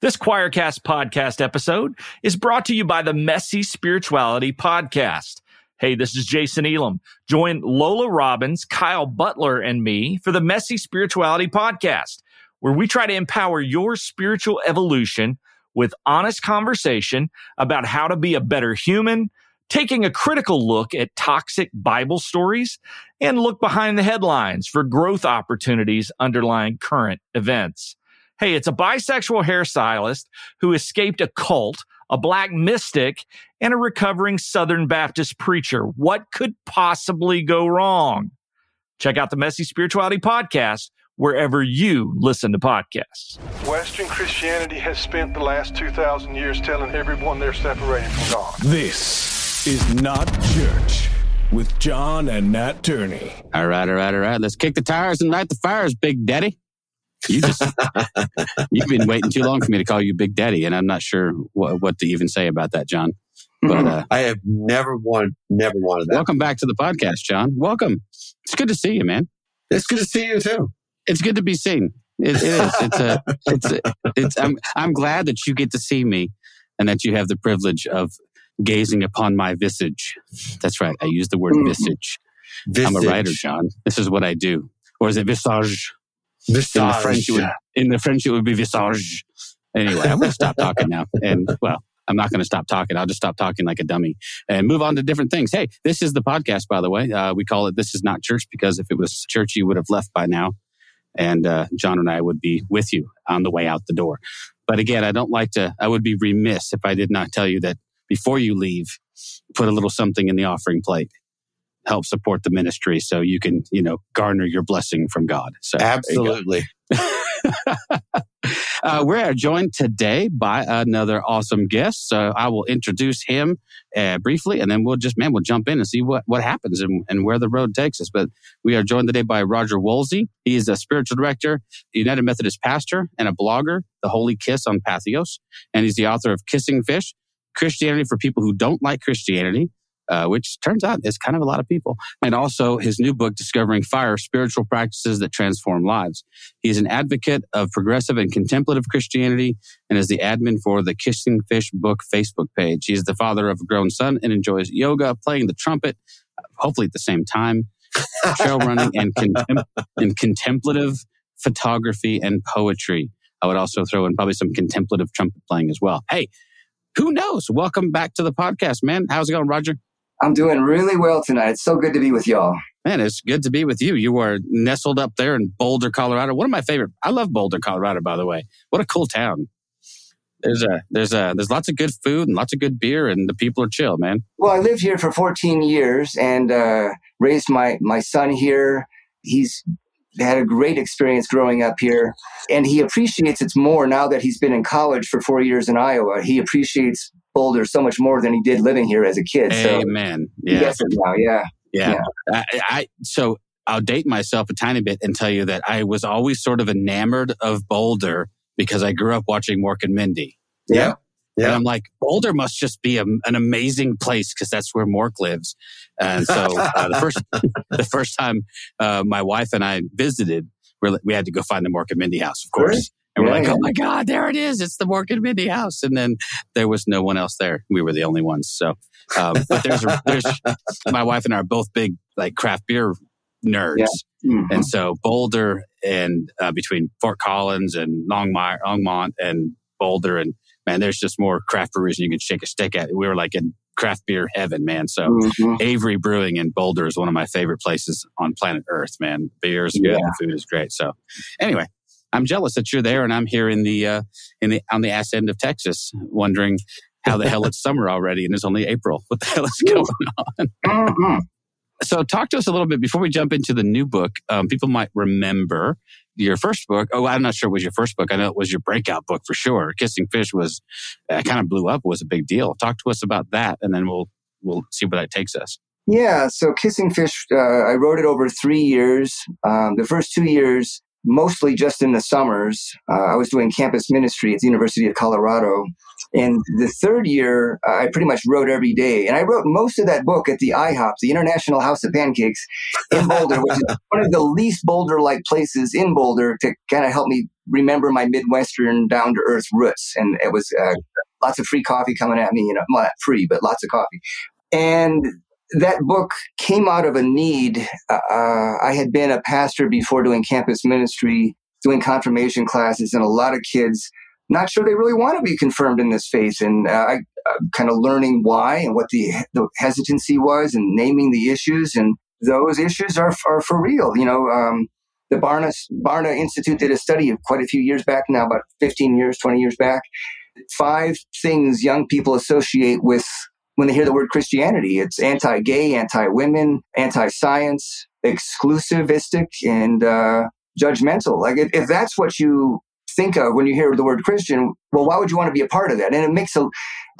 This Quoircast podcast episode is brought to you by the Messy Spirituality Podcast. Hey, this is Jason Elam. Join Lola Robbins, Kyle Butler, and me for the Messy Spirituality Podcast, where we try to empower your spiritual evolution with honest conversation about how to be a better human, taking a critical look at toxic Bible stories, and look behind the headlines for growth opportunities underlying current events. Hey, it's a bisexual hairstylist who escaped a cult, a black mystic, and a recovering Southern Baptist preacher. What could possibly go wrong? Check out the Messy Spirituality Podcast wherever you listen to podcasts. Western Christianity has spent the last 2,000 years telling everyone they're separated from God. This is not church with John and Nat Turney. All right, all right, all right. Let's kick the tires and light the fires, Big Daddy. You just you've been waiting too long for me to call you Big Daddy, and I'm not sure what, what to even say about that, John. But uh, I have never wanted, never wanted that. welcome back to the podcast, John. Welcome. It's good to see you, man. It's good to see you too. It's good to be seen. It, it is. It's a. It's. A, it's. I'm. I'm glad that you get to see me, and that you have the privilege of gazing upon my visage. That's right. I use the word Mhm. visage. I'm a writer, John. This is what I do. Or is it visage? In the French, it would, in the French, it would be visage. Anyway, I'm going to stop talking now. And well, I'm not going to stop talking. I'll just stop talking like a dummy and move on to different things. Hey, this is the podcast, by the way. Uh, we call it This Is Not Church because if it was church, you would have left by now. And uh, John and I would be with you on the way out the door. But again, I don't like to, I would be remiss if I did not tell you that before you leave, put a little something in the offering plate. Help support the ministry so you can, you know, garner your blessing from God. So there you go. Absolutely. uh, we're joined today by another awesome guest. So I will introduce him uh, briefly, and then we'll just, man, we'll jump in and see what, what happens and, and where the road takes us. But we are joined today by Roger Wolsey. He is a spiritual director, United Methodist pastor, and a blogger, The Holy Kiss on Patheos. And he's the author of Kissing Fish, Christianity for People Who Don't Like Christianity. Uh, which turns out is kind of a lot of people. And also his new book, Discovering Fire Spiritual Practices That Transform Lives. He's an advocate of progressive and contemplative Christianity and is the admin for the Kissing Fish book Facebook page. He is the father of a grown son and enjoys yoga, playing the trumpet, hopefully at the same time, trail running, and, contem- and contemplative photography and poetry. I would also throw in probably some contemplative trumpet playing as well. Hey, who knows? Welcome back to the podcast, man. How's it going, Roger? I'm doing really well tonight. It's so good to be with y'all. Man, it's good to be with you. You are nestled up there in Boulder, Colorado. One of my favorite. I love Boulder, Colorado. By the way, what a cool town. There's a there's a there's lots of good food and lots of good beer, and the people are chill, man. Well, I lived here for 14 years and uh, raised my, my son here. He's had a great experience growing up here, and he appreciates it more now that he's been in college for four years in Iowa. He appreciates Boulder so much more than he did living here as a kid. So Amen. Yeah, now. Yeah. yeah. I, I so I'll date myself a tiny bit and tell you that I was always sort of enamored of Boulder because I grew up watching Mork and Mindy. Yeah. And Yeah. I'm like, Boulder must just be a, an amazing place because that's where Mork lives. And so uh, the first the first time uh, my wife and I visited, we we had to go find the Mork and Mindy house, of course. Really? And we're Yeah, like, yeah. oh my God, there it is. It's the Mork and Mindy house. And then there was no one else there. We were the only ones. So, um, but there's, there's, my wife and I are both big like craft beer nerds. Yeah. Mhm. And so Boulder and uh, between Fort Collins and Longmire, Longmont and Boulder and man, there's just more craft breweries than you can shake a stick at. We were like in craft beer heaven, man. So Mhm. Avery Brewing in Boulder is one of my favorite places on planet Earth, man. Beer is good, Yeah. the food is great. So anyway, I'm jealous that you're there and I'm here in the uh, in the on the ass end of Texas, wondering how the hell it's summer already and it's only April. What the hell is going on? Mhm. So talk to us a little bit before we jump into the new book. Um, people might remember your first book. Oh, I'm not sure it was your first book. I know it was your breakout book for sure. Kissing Fish was uh, kind of blew up. Was a big deal. Talk to us about that, and then we'll we'll see where that takes us. Yeah, so Kissing Fish, uh, I wrote it over three years. Um, the first two years mostly just in the summers. Uh, I was doing campus ministry at the University of Colorado. And the third year, uh, I pretty much wrote every day. And I wrote most of that book at the IHOP, the International House of Pancakes in Boulder, which is one of the least Boulder like places in Boulder to kind of help me remember my Midwestern down to earth roots. And it was uh, lots of free coffee coming at me, you know, not free, but lots of coffee. And that book came out of a need. Uh, I had been a pastor before doing campus ministry, doing confirmation classes, and a lot of kids not sure they really want to be confirmed in this faith. And uh, I uh, kind of learning why and what the, the hesitancy was and naming the issues. And those issues are, are for real. You know, um, the Barna, Barna Institute did a study of quite a few years back now, about 15 years, 20 years back. Five things young people associate with when they hear the word Christianity. It's anti gay, anti women, anti science, exclusivistic, and uh, judgmental. Like, if, if that's what you think of when you hear the word Christian, well, why would you want to be a part of that? And it makes a,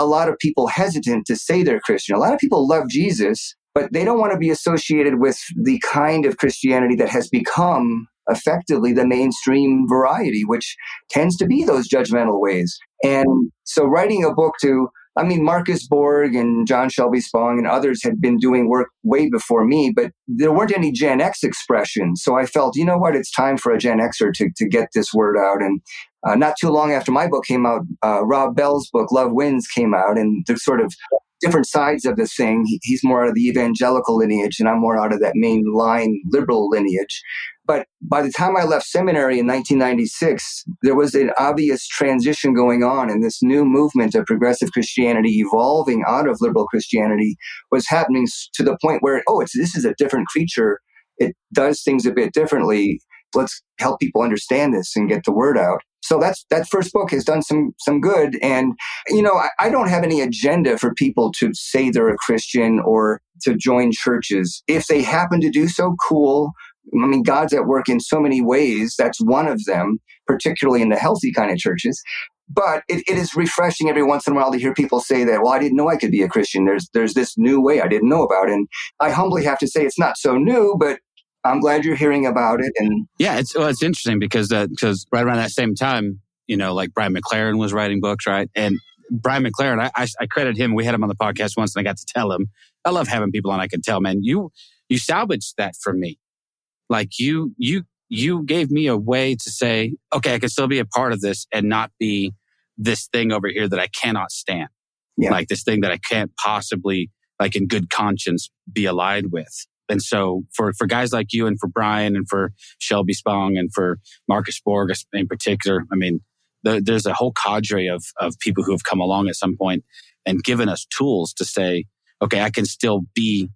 a lot of people hesitant to say they're Christian. A lot of people love Jesus, but they don't want to be associated with the kind of Christianity that has become effectively the mainstream variety, which tends to be those judgmental ways. And so writing a book to I mean, Marcus Borg and John Shelby Spong and others had been doing work way before me, but there weren't any Gen X expressions. So I felt, you know what, it's time for a Gen Xer to, to get this word out. And uh, not too long after my book came out, uh, Rob Bell's book, Love Wins, came out. And the sort of different sides of the thing. he's more out of the evangelical lineage, and I'm more out of that mainline liberal lineage. But by the time I left seminary in 1996, there was an obvious transition going on, and this new movement of progressive Christianity evolving out of liberal Christianity was happening to the point where, oh, it's, this is a different creature. It does things a bit differently. Let's help people understand this and get the word out. So that's that first book has done some some good. And you know, I, I don't have any agenda for people to say they're a Christian or to join churches. If they happen to do so, cool. I mean, God's at work in so many ways. That's one of them, particularly in the healthy kind of churches. But it, it is refreshing every once in a while to hear people say that, well, I didn't know I could be a Christian. There's, there's this new way I didn't know about. And I humbly have to say it's not so new, but I'm glad you're hearing about it. And yeah, it's well, it's interesting because uh, because right around that same time, you know, like Brian McLaren was writing books, right? And Brian McLaren, I, I, I credit him. We had him on the podcast once, and I got to tell him. I love having people on. I can tell, man, you you salvaged that from me. Like you you you gave me a way to say, okay, I can still be a part of this and not be this thing over here that I cannot stand. Yeah. Like this thing that I can't possibly, like in good conscience, be allied with. And so for, for guys like you and for Brian and for Shelby Spong and for Marcus Borg in particular, I mean, the, there's a whole cadre of, of people who have come along at some point and given us tools to say, okay, I can still be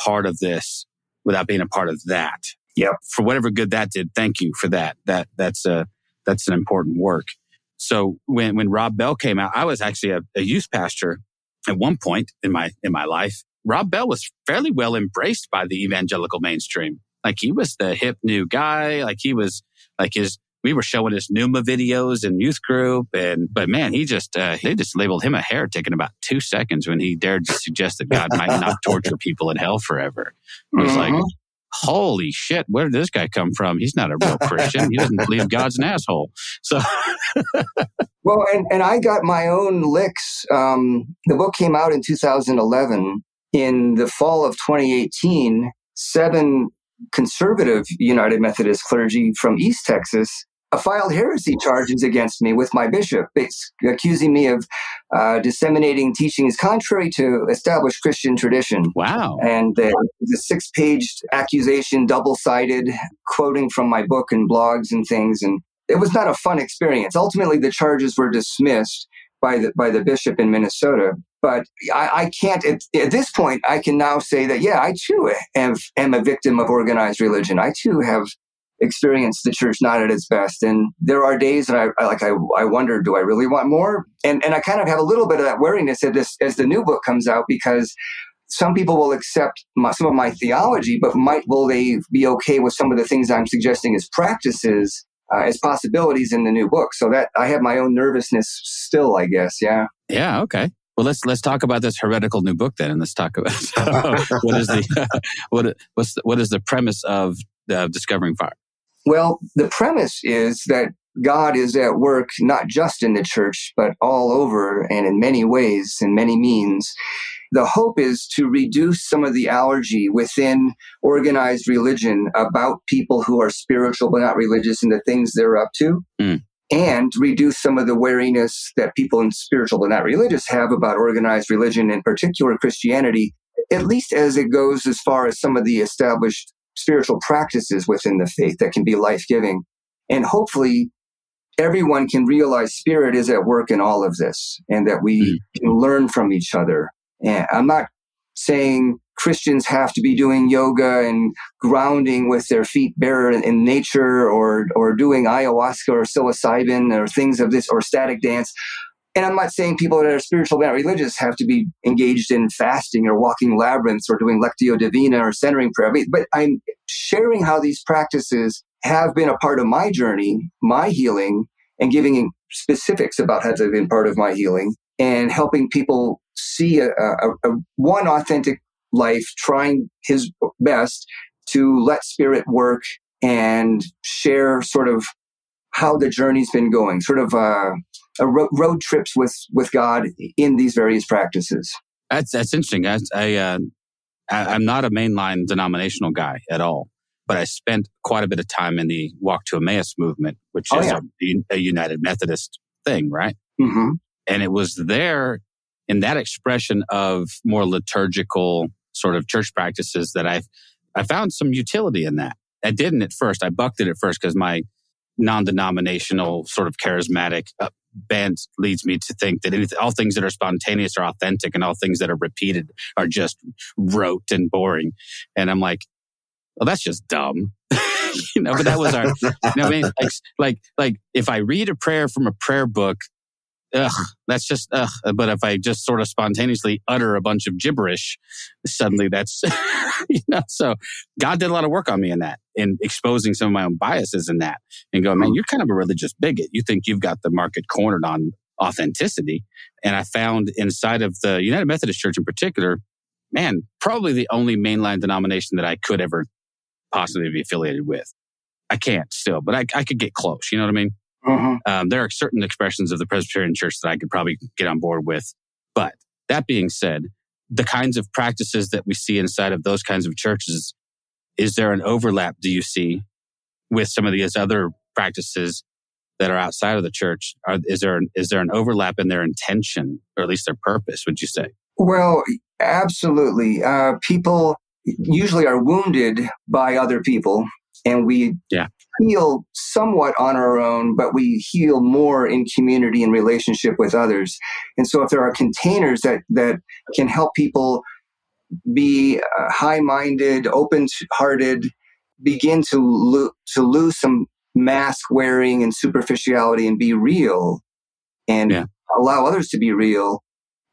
part of this without being a part of that. Yep. For whatever good that did, thank you for that. That that's a that's an important work. So when when Rob Bell came out, I was actually a, a youth pastor at one point in my in my life, Rob Bell was fairly well embraced by the evangelical mainstream. Like he was the hip new guy. Like he was like his, we were showing his Nooma videos in youth group. And, but man, he just, uh, they just labeled him a heretic in about two seconds when he dared to suggest that God might not torture people in hell forever. It was mm-hmm. like, holy shit, where did this guy come from? He's not a real Christian. He doesn't believe God's an asshole. So, well, and, and I got my own licks. Um, the book came out in 2011 in the fall of 2018, seven conservative United Methodist clergy from East Texas filed heresy charges against me with my bishop, accusing me of uh, disseminating teachings contrary to established Christian tradition. Wow. And uh, the six page accusation, double sided, quoting from my book and blogs and things. And it was not a fun experience. Ultimately, the charges were dismissed by the, by the bishop in Minnesota. But I, I can't, at, at, this point, I can now say that, yeah, I too am, am a victim of organized religion. I too have experienced the church not at its best. And there are days that I, I like, I, I wonder, do I really want more? And, and I kind of have a little bit of that wariness as this, as the new book comes out because some people will accept my, some of my theology, but might, will they be okay with some of the things I'm suggesting as practices uh, as possibilities in the new book. So that I have my own nervousness still, I guess. Yeah. Yeah. Okay. Well, let's let's talk about this heretical new book then, and let's talk about what is the what what's the, what is the premise of uh, discovering fire. Well, the premise is that God is at work not just in the church, but all over and in many ways, in many means. The hope is to reduce some of the allergy within organized religion about people who are spiritual but not religious and the things they're up to. Mm. And reduce some of the wariness that people in spiritual but not religious have about organized religion, in particular Christianity, at least as it goes as far as some of the established spiritual practices within the faith that can be life giving. And hopefully, everyone can realize spirit is at work in all of this and that we Mm. can learn from each other. And I'm not saying Christians have to be doing yoga and grounding with their feet bare in, nature or, or doing ayahuasca or psilocybin or things of this or static dance. And I'm not saying people that are spiritual but not religious have to be engaged in fasting or walking labyrinths or doing lectio divina or centering prayer. But I'm sharing how these practices have been a part of my journey, my healing, and giving specifics about how they've been part of my healing and helping people see a, a, a one authentic life, trying his best to let spirit work and share sort of how the journey's been going, sort of uh, a ro- road trips with with God in these various practices. That's that's interesting. I, I, uh, I I'm not a mainline denominational guy at all, but I spent quite a bit of time in the Walk to Emmaus movement, which Oh, is yeah. a, a United Methodist thing, right? Mm-hmm. And it was there in that expression of more liturgical sort of church practices that I I found some utility in that. I didn't at first. I bucked it at first because my non-denominational sort of charismatic uh, bent leads me to think that anything, all things that are spontaneous are authentic and all things that are repeated are just rote and boring. And I'm like, well, that's just dumb. you know, but that was our, you know I mean? Like, like, like if I read a prayer from a prayer book, ugh, that's just, ugh. But if I just sort of spontaneously utter a bunch of gibberish, suddenly that's, you know, so God did a lot of work on me in that, in exposing some of my own biases in that and going, man, oh. you're kind of a religious bigot. You think you've got the market cornered on authenticity. And I found inside of the United Methodist Church in particular, man, probably the only mainline denomination that I could ever possibly be affiliated with. I can't still, but I, I could get close. You know what I mean? Mm-hmm. Um, there are certain expressions of the Presbyterian Church that I could probably get on board with. But that being said, the kinds of practices that we see inside of those kinds of churches, is there an overlap, do you see, with some of these other practices that are outside of the church? Are, is, there, is there an overlap in their intention, or at least their purpose, would you say? Well, absolutely. Uh, people usually are wounded by other people, and we Yeah. Heal somewhat on our own, but we heal more in community and relationship with others. And so, if there are containers that that can help people be uh, high-minded, open-hearted, begin to lo- to lose some mask wearing and superficiality and be real, and Yeah. allow others to be real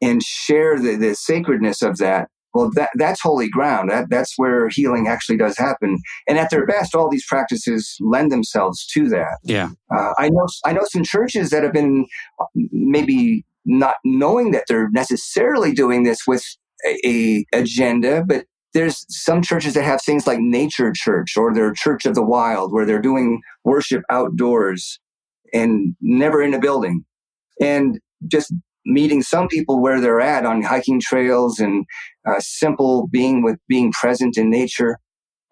and share the, the sacredness of that well that that's holy ground. That that's where healing actually does happen. And at their best all these practices lend themselves to that. Yeah. uh, i know i know some churches that have been maybe not knowing that they're necessarily doing this with a, a agenda but there's some churches that have things like nature church or their church of the wild where they're doing worship outdoors and never in a building. And just meeting some people where they're at on hiking trails and uh, simple being with being present in nature.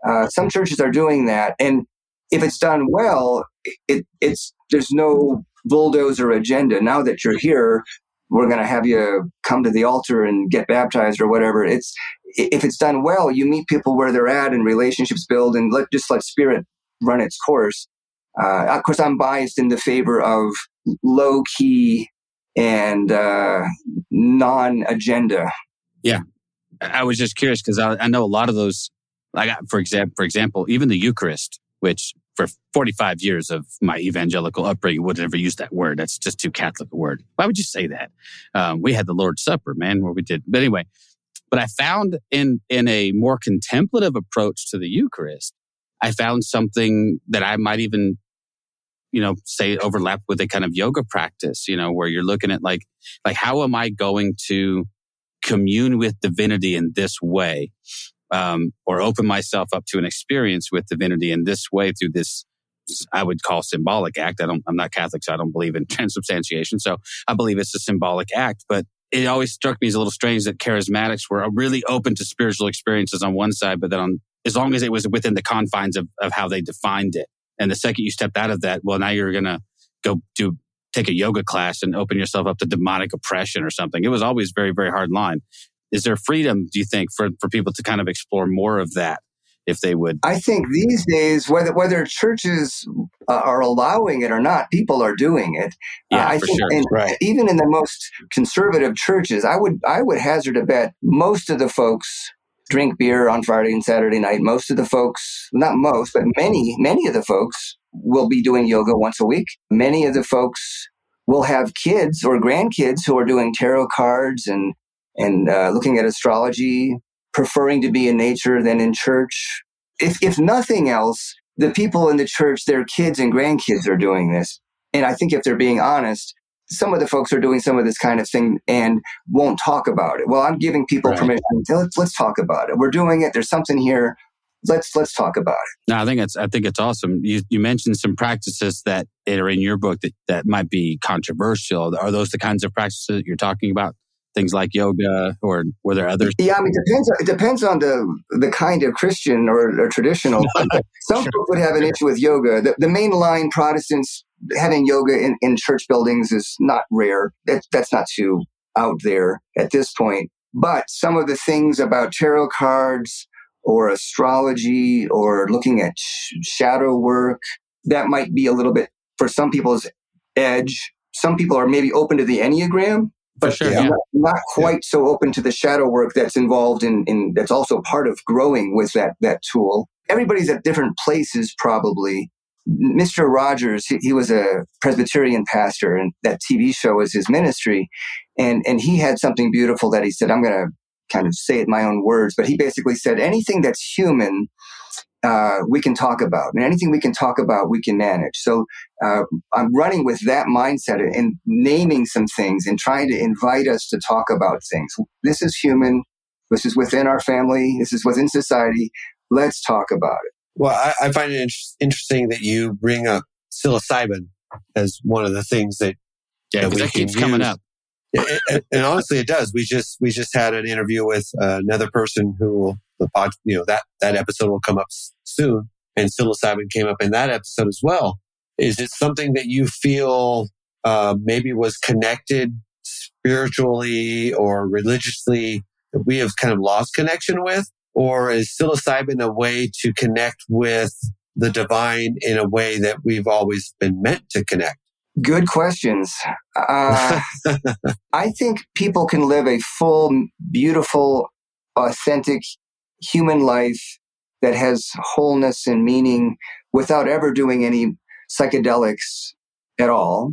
Uh, some churches are doing that, and if it's done well, it, it's there's no bulldozer agenda. Now that you're here, we're going to have you come to the altar and get baptized or whatever. It's if it's done well, you meet people where they're at and relationships build, and let just let spirit run its course. Uh, of course, I'm biased in the favor of low key and uh, non agenda. Yeah, I was just curious because I, I know a lot of those. Like for example, for example, even the Eucharist, which for 45 years of my evangelical upbringing would never use that word. That's just too Catholic a word. Why would you say that? Um, we had the Lord's Supper, man, where we did. But anyway, but I found in in a more contemplative approach to the Eucharist, I found something that I might even, you know, say overlap with a kind of yoga practice. You know, where you're looking at like like how am I going to commune with divinity in this way, um, or open myself up to an experience with divinity in this way through this I would call symbolic act. I don't, I'm not Catholic, so I don't believe in transubstantiation. So I believe it's a symbolic act, but it always struck me as a little strange that charismatics were really open to spiritual experiences on one side, but then on, as long as it was within the confines of, of how they defined it. And the second you stepped out of that, well, now you're going to go do, take a yoga class and open yourself up to demonic oppression or something. It was always very, very hard line. Is there freedom, do you think, for, for people to kind of explore more of that? if they would. I think these days, whether whether churches uh, are allowing it or not, people are doing it. Yeah, uh, I for think, sure. and Right. even in the most conservative churches, I would I would hazard a bet most of the folks drink beer on Friday and Saturday night. Most of the folks, not most, but many many of the folks will be doing yoga once a week. Many of the folks will have kids or grandkids who are doing tarot cards and and uh, looking at astrology preferring to be in nature than in church. If, if nothing else, the people in the church, their kids and grandkids are doing this. And I think if they're being honest, some of the folks are doing some of this kind of thing and won't talk about it. Well, I'm giving people Right. permission. to- Let's, let's talk about it. We're doing it. There's something here. Let's, let's talk about it. No, I think it's I think it's awesome. You you mentioned some practices that are in your book that, that might be controversial. Are those the kinds of practices you're talking about? Things like yoga, or were there others? Yeah, I mean, it depends. It depends on the the kind of Christian or, or traditional. Some Sure. folks would have an issue with yoga. The, the mainline Protestants having yoga in, in church buildings is not rare. That, that's not too out there at this point. But some of the things about tarot cards or astrology or looking at sh- shadow work that might be a little bit for some people's edge. Some people are maybe open to the enneagram but sure, yeah. yeah. not, not quite so open to the shadow work that's involved in, in that's also part of growing with that that tool. Everybody's at different places probably. Mr. Rogers, he, he was a Presbyterian pastor, and that TV show was his ministry, and and he had something beautiful that he said. I'm going to kind of say it in my own words, but he basically said anything that's human. Uh, we can talk about, and anything we can talk about, we can manage. So uh, I'm running with that mindset and naming some things and trying to invite us to talk about things. This is human. This is within our family. This is within society. Let's talk about it. Well, I, I find it inter- interesting that you bring up psilocybin as one of the things that, Yeah, that we that keeps can coming up. and honestly, it does. We just we just had an interview with uh, another person who the pod, you know that that episode will come up soon, and psilocybin came up in that episode as well. Is it something that you feel uh, maybe was connected spiritually or religiously that we have kind of lost connection with, or is psilocybin a way to connect with the divine in a way that we've always been meant to connect? Good questions. Uh, I think people can live a full, beautiful, authentic human life that has wholeness and meaning without ever doing any psychedelics at all.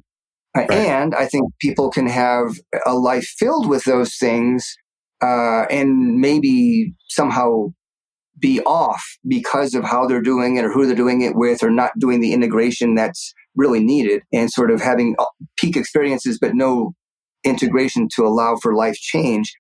Uh, And I think people can have a life filled with those things uh, and maybe somehow be off because of how they're doing it or who they're doing it with or not doing the integration that's really needed and sort of having uh, peak experiences but no integration to allow for life change.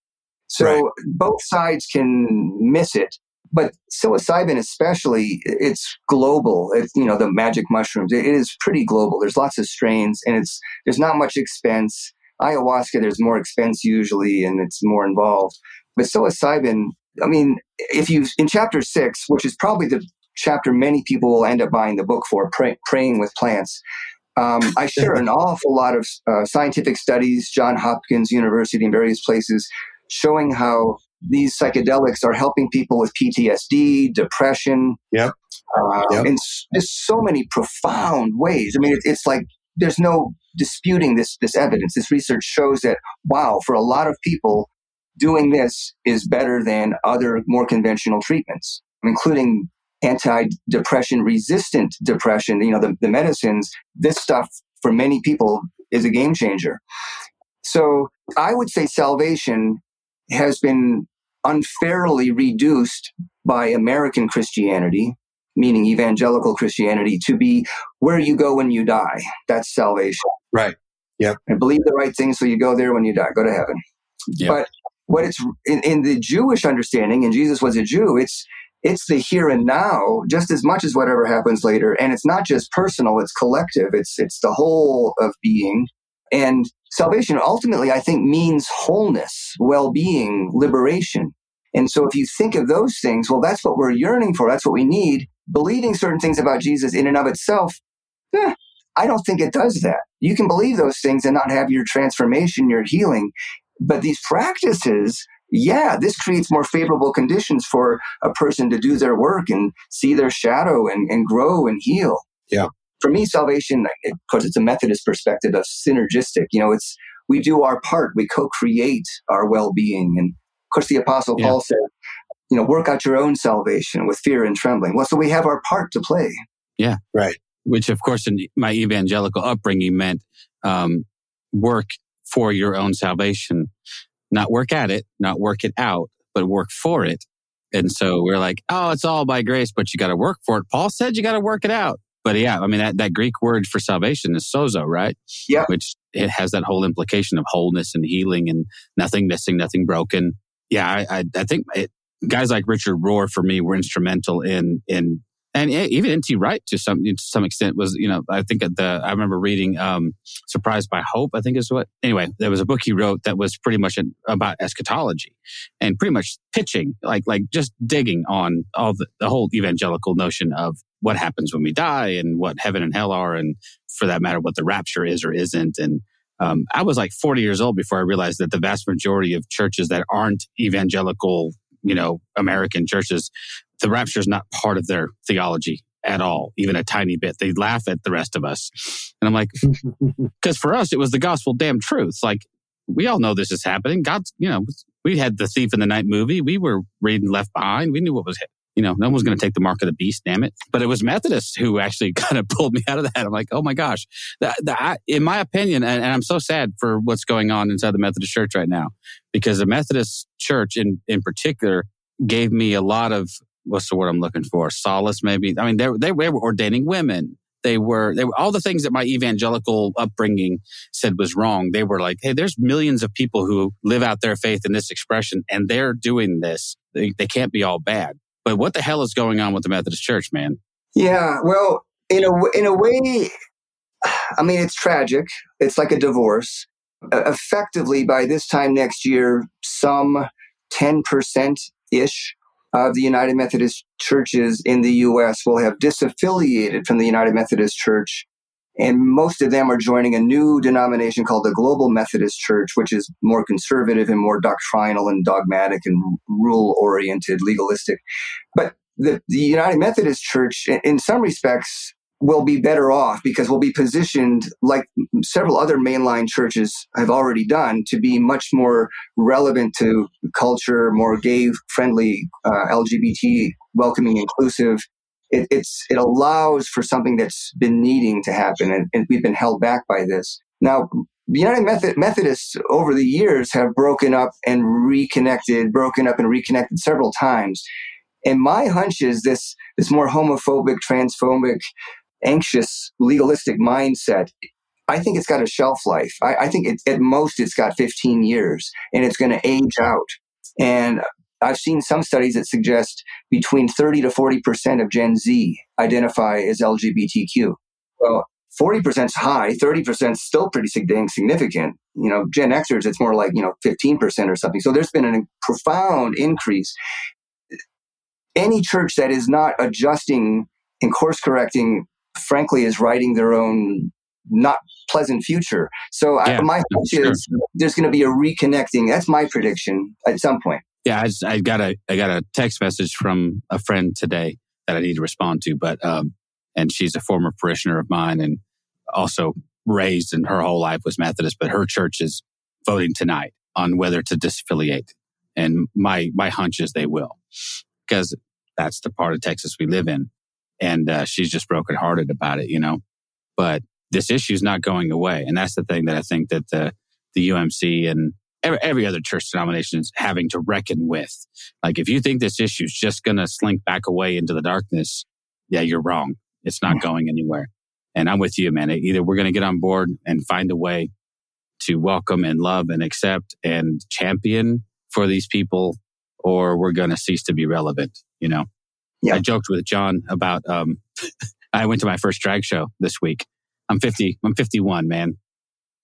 So Right. both sides can miss it. But psilocybin, especially, it's global. It's, you know, the magic mushrooms. It is pretty global. There's lots of strains, and it's there's not much expense. Ayahuasca, there's more expense usually, and it's more involved. But psilocybin, I mean, if you in chapter six, which is probably the chapter many people will end up buying the book for, pray, praying with plants. Um, I share an awful lot of uh, scientific studies, John Hopkins University, and various places, showing how these psychedelics are helping people with PTSD, depression. Yep. Uh, Yep. In s- just so many profound ways. I mean, it, it's like there's no disputing this this evidence. This research shows that wow, for a lot of people, doing this is better than other more conventional treatments, including anti-depression resistant depression. You know, the, the medicines. This stuff for many people is a game changer. So I would say salvation has been unfairly reduced by American Christianity, meaning evangelical Christianity, to be where you go when you die. That's salvation. Right. Yeah. And believe the right thing so you go there when you die, go to heaven. Yep. But what it's in, in the Jewish understanding, and Jesus was a Jew, it's it's the here and now just as much as whatever happens later. And it's not just personal, it's collective. It's, it's the whole of being. And salvation ultimately, I think, means wholeness, well-being, liberation. And so if you think of those things, well, that's what we're yearning for. That's what we need. Believing certain things about Jesus in and of itself, eh, I don't think it does that. You can believe those things and not have your transformation, your healing. But these practices, yeah, this creates more favorable conditions for a person to do their work and see their shadow and, and grow and heal. Yeah. For me, salvation, of course, it's a Methodist perspective of synergistic. You know, it's we do our part, we co-create our well-being. And of course, the Apostle yeah. Paul said, you know, work out your own salvation with fear and trembling. Well, so we have our part to play. Yeah. Right which of course in my evangelical upbringing meant um, work for your own salvation, not work at it, not work it out, but work for it. And so we're like, oh, it's all by grace, but you got to work for it. Paul said you got to work it out. But yeah, I mean, that, that Greek word for salvation is sozo, right? Yeah. Which it has that whole implication of wholeness and healing and nothing missing, nothing broken. Yeah, I, I, I think it, guys like Richard Rohr for me were instrumental in, in and even N.T. Wright to some to some extent was you know I think at the I remember reading um, "Surprised by Hope" I think is what anyway there was a book he wrote that was pretty much about eschatology and pretty much pitching like like just digging on all the, the whole evangelical notion of what happens when we die and what heaven and hell are and for that matter what the rapture is or isn't and um, I was like 40 years old before I realized that the vast majority of churches that aren't evangelical you know American churches the rapture is not part of their theology at all, even a tiny bit. They laugh at the rest of us. And I'm like, because for us, it was the gospel damn truth. Like, we all know this is happening. God's, you know, we had the Thief in the Night movie. We were reading Left Behind. We knew what was, you know, no one was going to take the mark of the beast, damn it. But it was Methodists who actually kind of pulled me out of that. I'm like, oh my gosh. The, the, in my opinion, and, and I'm so sad for what's going on inside the Methodist church right now, because the Methodist church in, in particular gave me a lot of what's the word I'm looking for? Solace, maybe. I mean, they, they, they were ordaining women. They were, they were all the things that my evangelical upbringing said was wrong. They were like, hey, there's millions of people who live out their faith in this expression and they're doing this. They, they can't be all bad. But what the hell is going on with the Methodist Church, man? Yeah, well, in a in a way, I mean, it's tragic. It's like a divorce. Effectively, by this time next year, some ten percent ish of the United Methodist churches in the U.S. will have disaffiliated from the United Methodist Church. And most of them are joining a new denomination called the Global Methodist Church, which is more conservative and more doctrinal and dogmatic and rule oriented, legalistic. But the, the United Methodist Church, in some respects, will be better off because we'll be positioned like several other mainline churches have already done to be much more relevant to culture, more gay friendly, uh, LGBT welcoming, inclusive. It, it's it allows for something that's been needing to happen, and, and we've been held back by this. Now, the United Method, Methodists over the years have broken up and reconnected, broken up and reconnected several times. And my hunch is this this more homophobic, transphobic, anxious, legalistic mindset, I think it's got a shelf life. I, I think it, at most it's got 15 years and it's going to age out. And I've seen some studies that suggest between 30 to 40% of Gen Z identify as LGBTQ. Well, 40% is high, 30% is still pretty significant. You know, Gen Xers, it's more like, you know, 15% or something. So there's been a profound increase. Any church that is not adjusting and course correcting frankly, is writing their own not pleasant future. So yeah, I, my hope sure. is there's going to be a reconnecting. That's my prediction at some point. Yeah, I, just, I, got a I got a text message from a friend today that I need to respond to, but um, and she's a former parishioner of mine and also raised and her whole life was Methodist, but her church is voting tonight on whether to disaffiliate, and my my hunch is they will, because that's the part of Texas we live in. And uh, she's just brokenhearted about it, you know. But this issue is not going away, and that's the thing that I think that the the UMC and every, every other church denomination is having to reckon with. Like, if you think this issue is just going to slink back away into the darkness, yeah, you're wrong. It's not going anywhere. And I'm with you, man. Either we're going to get on board and find a way to welcome and love and accept and champion for these people, or we're going to cease to be relevant, you know? Yeah. I joked with John about um, I went to my first drag show this week. I'm 50. I'm 51, man,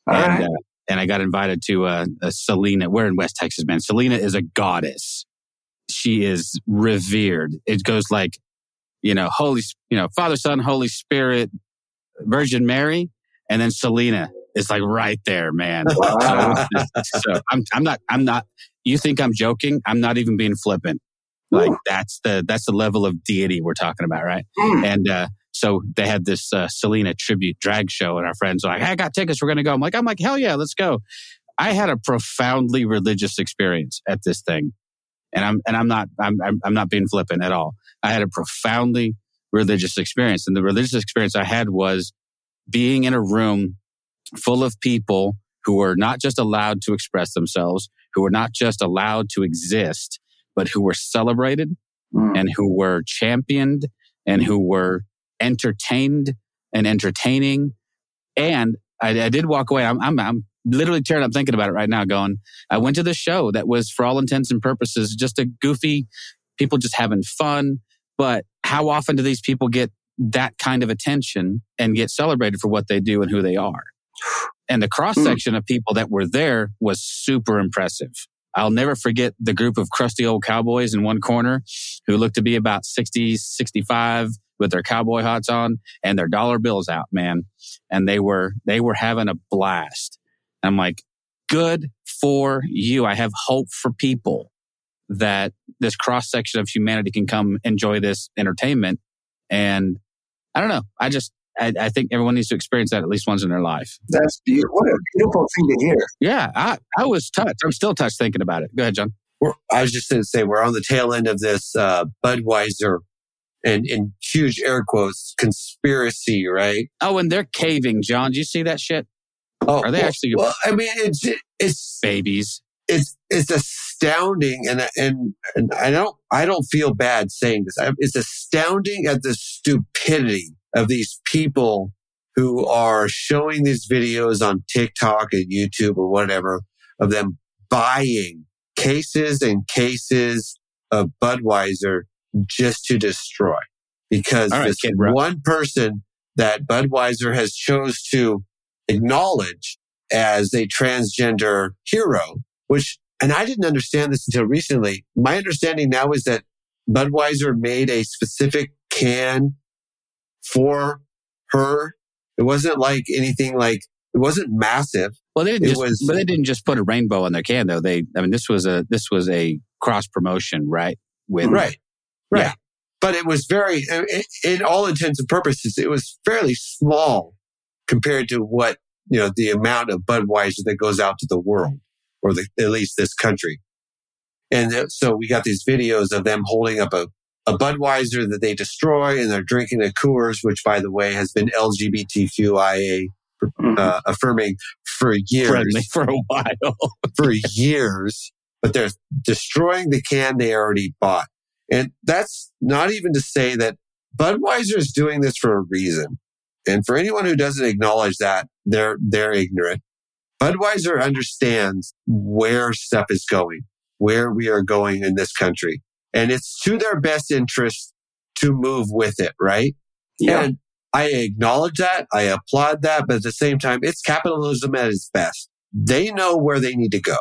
All and right. uh, and I got invited to uh, a Selena. We're in West Texas, man. Selena is a goddess. She is revered. It goes like, you know, Holy, you know, Father, Son, Holy Spirit, Virgin Mary, and then Selena is like right there, man. Wow. So, so I'm, I'm not, I'm not. You think I'm joking? I'm not even being flippant. Like that's the that's the level of deity we're talking about, right? Hmm. And uh, so they had this uh, Selena tribute drag show, and our friends were like, "Hey, I got tickets. We're going to go." I'm like, "I'm like, hell yeah, let's go." I had a profoundly religious experience at this thing, and I'm and I'm not I'm I'm, not being flippant at all. I had a profoundly religious experience, and the religious experience I had was being in a room full of people who were not just allowed to express themselves, who were not just allowed to exist, but who were celebrated Hmm. and who were championed and who were entertained and entertaining. And I, I did walk away. I'm, I'm, I'm literally tearing up thinking about it right now, going, I went to the show that was, for all intents and purposes, just a goofy, people just having fun. But how often do these people get that kind of attention and get celebrated for what they do and who they are? And the cross section of people that were there was super impressive. I'll never forget the group of crusty old cowboys in one corner who looked to be about 60, 65 with their cowboy hats on and their dollar bills out, man. And they were, they were having a blast. I'm like, good for you. I have hope for people that this cross section of humanity can come enjoy this entertainment. And I don't know. I just, I, I think everyone needs to experience that at least once in their life. That's beautiful. What a beautiful thing to hear. Yeah, I, I was touched. I'm still touched thinking about it. Go ahead, John. we're, I was just going to say we're on the tail end of this uh, Budweiser and in huge air quotes conspiracy, right? Oh, and they're caving, John. Do you see that shit? Oh, Are they well, actually- Well, I mean, it's it's Babies. it's it's astounding, and and and I don't I don't feel bad saying this. It's astounding at the stupidity of these people who are showing these videos on TikTok and YouTube or whatever of them buying cases and cases of Budweiser just to destroy because right, this one person that Budweiser has chose to acknowledge as a transgender hero, which, and I didn't understand this until recently. My understanding now is that Budweiser made a specific can for her. It wasn't like anything like, it wasn't massive. Well, they didn't It just, was- but they didn't just put a rainbow on their can, though. They, I mean, this was a this was a cross promotion, right? With Right. Right. Yeah. But it was very, in, in all intents and purposes, it was fairly small compared to what, you know, the amount of Budweiser that goes out to the world or the, at least this country. And so we got these videos of them holding up a, a Budweiser that they destroy and they're drinking a Coors, which by the way has been LGBTQIA uh, affirming for years friendly for a while. for years, but they're destroying the can they already bought. And that's not even to say that Budweiser is doing this for a reason. And for anyone who doesn't acknowledge that, they're, they're ignorant. Budweiser understands where stuff is going, where we are going in this country. And it's to their best interest to move with it, right? Yeah. And I acknowledge that. I applaud that. But at the same time, it's capitalism at its best. They know where they need to go,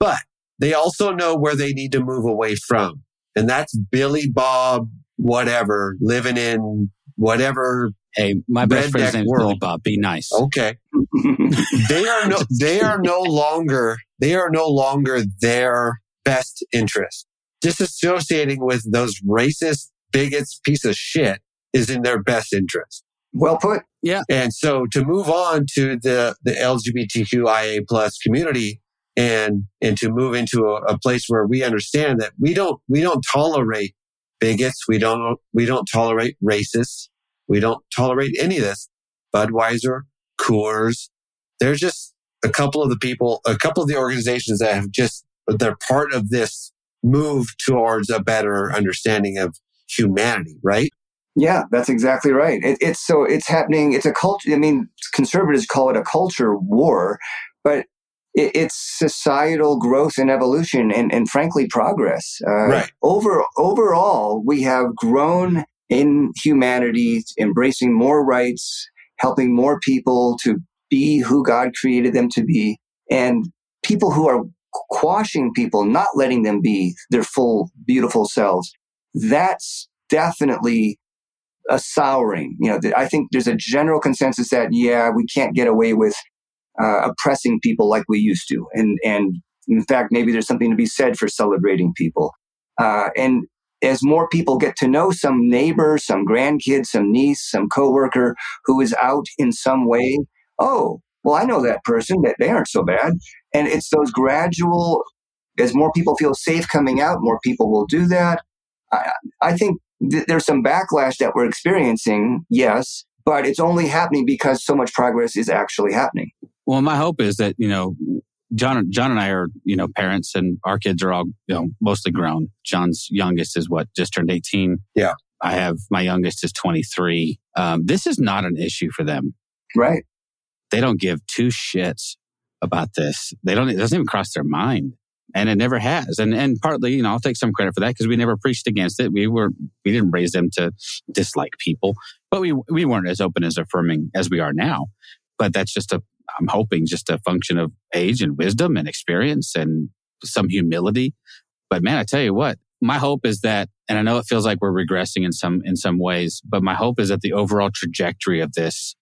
but they also know where they need to move away from. And that's Billy Bob, whatever, living in whatever. Hey, my best friend's name is Billy world. Bob. Be nice. Okay. They are no, they are no longer, they are no longer their best interest. Disassociating with those racist bigots, piece of shit is in their best interest. well put. Yeah. And so to move on to the, the LGBTQIA plus community and, and to move into a, a place where we understand that we don't, we don't tolerate bigots. We don't, we don't tolerate racists. We don't tolerate any of this. Budweiser, Coors, they're just a couple of the people, a couple of the organizations that have just, they're part of this move towards a better understanding of humanity, right? Yeah, that's exactly right. It, it's so it's happening. It's a culture. I mean, conservatives call it a culture war, but it's societal growth and evolution and, and frankly progress. Uh, Right. Over overall, we have grown in humanity, embracing more rights, helping more people to be who God created them to be, and people who are quashing people, not letting them be their full, beautiful selves. That's definitely a souring. You know, I think there's a general consensus that yeah, we can't get away with uh, oppressing people like we used to, and and in fact, maybe there's something to be said for celebrating people. Uh, and as more people get to know some neighbor, some grandkid, some niece, some coworker who is out in some way, oh, well, I know that person. That they aren't so bad. And it's those gradual. As more people feel safe coming out, more people will do that. I, I think th- there's some backlash that we're experiencing, yes, but it's only happening because so much progress is actually happening. Well, my hope is that, you know, John, John and I are, you know, parents and our kids are all, you know, mostly grown. John's youngest is what, just turned 18. Yeah. I have my youngest is 23. Um, this is not an issue for them. Right. They don't give two shits about this. They don't, it doesn't even cross their mind. And it never has. And, and partly, you know, I'll take some credit for that because we never preached against it. We were, we didn't raise them to dislike people, but we, we weren't as open as affirming as we are now. But that's just a, I'm hoping just a function of age and wisdom and experience and some humility. But man, I tell you what, my hope is that, and I know it feels like we're regressing in some, in some ways, but my hope is that the overall trajectory of this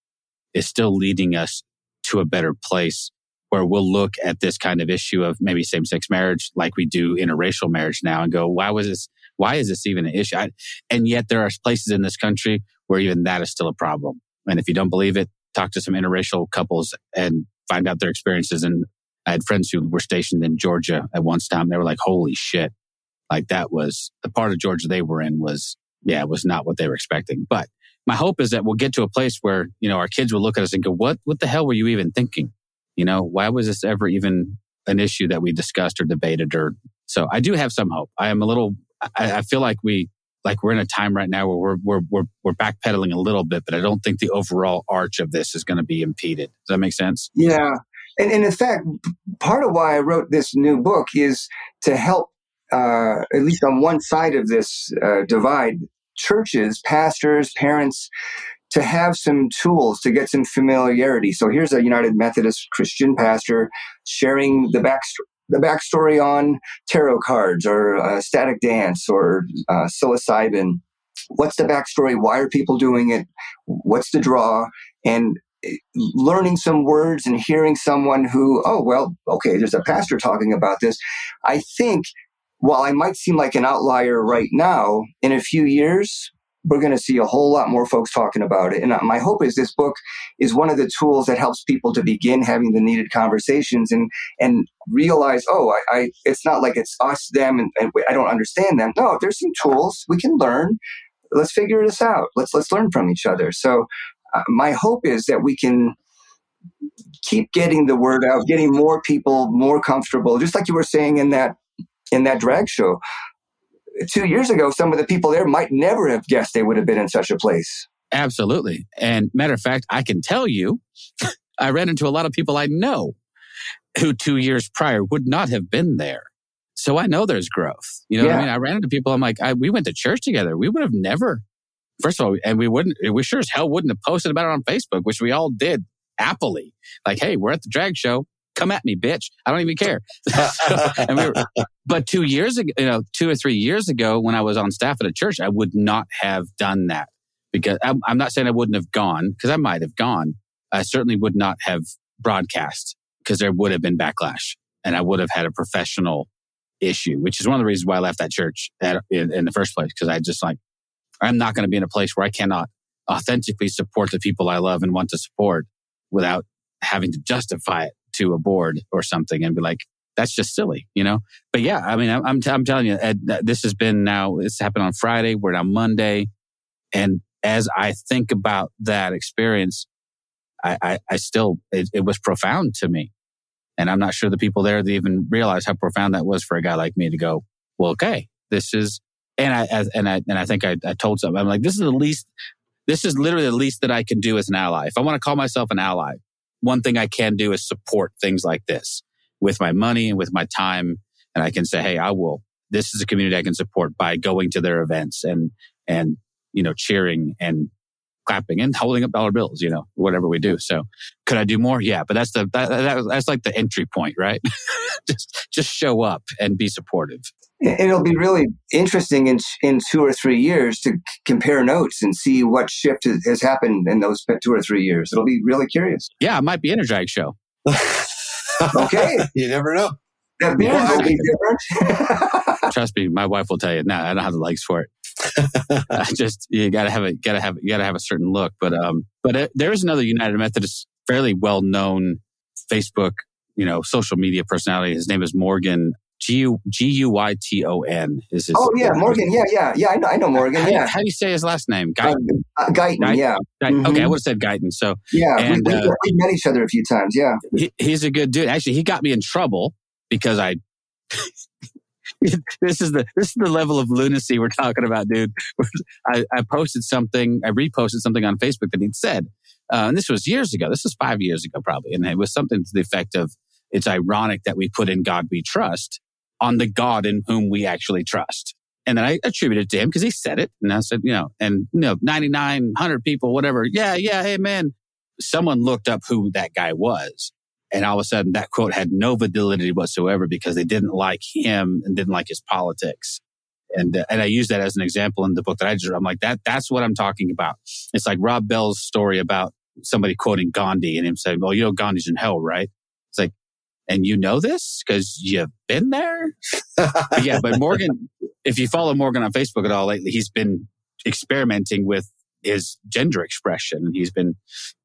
is still leading us to a better place where we'll look at this kind of issue of maybe same sex marriage like we do interracial marriage now and go, why was this, why is this even an issue? I, and yet there are places in this country where even that is still a problem. And if you don't believe it, talk to some interracial couples and find out their experiences. And I had friends who were stationed in Georgia at one time. They were like, holy shit. Like that was the part of Georgia they were in was, yeah, was not what they were expecting. But my hope is that we'll get to a place where, you know, our kids will look at us and go, what, what the hell were you even thinking? You know, why was this ever even an issue that we discussed or debated or so I do have some hope. I am a little, I, I feel like we, like we're in a time right now where we're, we're, we're, we're backpedaling a little bit, but I don't think the overall arch of this is going to be impeded. Does that make sense? Yeah. And, and in fact, part of why I wrote this new book is to help, uh, at least on one side of this uh, divide, churches, pastors, parents, to have some tools to get some familiarity. So here's a United Methodist Christian pastor sharing the backstory. The backstory on tarot cards or uh, ecstatic dance or uh, psilocybin. What's the backstory? Why are people doing it? What's the draw? And learning some words and hearing someone who, oh, well, okay, there's a pastor talking about this. I think while I might seem like an outlier right now, in a few years, we're going to see a whole lot more folks talking about it. And my hope is this book is one of the tools that helps people to begin having the needed conversations and, and realize, oh, I, I it's not like it's us, them, and, and I don't understand them. No, there's some tools we can learn. Let's figure this out. Let's, let's learn from each other. So uh, my hope is that we can keep getting the word out, getting more people more comfortable, just like you were saying in that in that drag show. Two years ago, some of the people there might never have guessed they would have been in such a place. Absolutely. And matter of fact, I can tell you, I ran into a lot of people I know who two years prior would not have been there. So I know there's growth. You know what I mean? I ran into people. I'm like, I, we went to church together. We would have never, first of all, and we wouldn't, we sure as hell wouldn't have posted about it on Facebook, which we all did happily. Like, hey, we're at the drag show. Come at me, bitch. I don't even care. and we were, but two years ago, you know, two or three years ago, when I was on staff at a church, I would not have done that because I'm, I'm not saying I wouldn't have gone because I might have gone. I certainly would not have broadcast because there would have been backlash and I would have had a professional issue, which is one of the reasons why I left that church at, in, in the first place. Cause I just like, I'm not going to be in a place where I cannot authentically support the people I love and want to support without having to justify it to a board or something and be like, that's just silly, you know? But yeah, I mean, I'm, I'm, telling you, Ed, this has been now, it's happened on Friday. We're now Monday. And as I think about that experience, I, I, I still, it, it was profound to me. And I'm not sure the people there that even realized how profound that was for a guy like me to go, well, okay, this is, and I, and I, and I think I, I told something, I'm like, this is the least, this is literally the least that I can do as an ally. If I want to call myself an ally, one thing I can do is support things like this with my money and with my time. And I can say, Hey, I will, this is a community I can support by going to their events and, and, you know, cheering and clapping and holding up dollar bills, you know, whatever we do. So could I do more? Yeah. But that's the, that, that that's like the entry point, right? just, just show up and be supportive. It'll be really interesting in in two or three years to c- compare notes and see what shift has, has happened in those two or three years. It'll be really curious. Yeah, it might be Energize show. Okay. you never know. That beer Yeah. will be different. Trust me, my wife will tell you. Nah, I don't have the legs for it. I just you gotta have it. Gotta have you gotta have a certain look. But um, but uh, there is another United Methodist, fairly well known Facebook, you know, social media personality. His name is Morgan G U G U Y T O N. Is his? oh yeah, Morgan. Yeah, yeah, yeah. I know, I know Morgan. How, Yeah, how do you say his last name? Guyton. uh, Guyton. Guyton. Yeah, Guyton. Okay, I would have said Guyton. So yeah. And, we, we, uh, we met each other a few times. Yeah. he, he's a good dude. Actually, he got me in trouble because I. this is the this is the level of lunacy we're talking about, dude. I, I posted something, I reposted something on Facebook that he'd said, uh, and this was years ago. This was five years ago, probably, and it was something to the effect of, "It's ironic that we put in God we trust on the God in whom we actually trust." And then I attributed it to him because he said it, and I said, you know, and you know, ninety nine hundred people, whatever, yeah, yeah, amen. Someone looked up who that guy was. And all of a sudden, that quote had no validity whatsoever because they didn't like him and didn't like his politics. And uh, and I use that as an example in the book that I just. I'm like that. That's what I'm talking about. It's like Rob Bell's story about somebody quoting Gandhi and him saying, "Well, you know, Gandhi's in hell, right?" It's like, and you know this because you've been there. But yeah, but Morgan, if you follow Morgan on Facebook at all lately, he's been experimenting with his gender expression. and He's been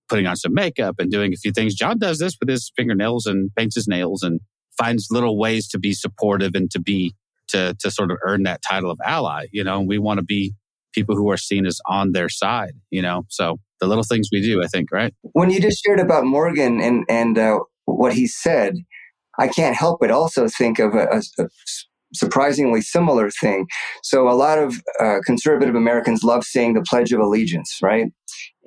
putting on some makeup and doing a few things. John does this with his fingernails and paints his nails and finds little ways to be supportive and to be to to sort of earn that title of ally. You know, we want to be people who are seen as on their side. You know, so the little things we do, I think, right? When you just shared about Morgan and and uh, what he said, I can't help but also think of a, a- a surprisingly similar thing. So a lot of uh, conservative Americans love saying the Pledge of Allegiance, right?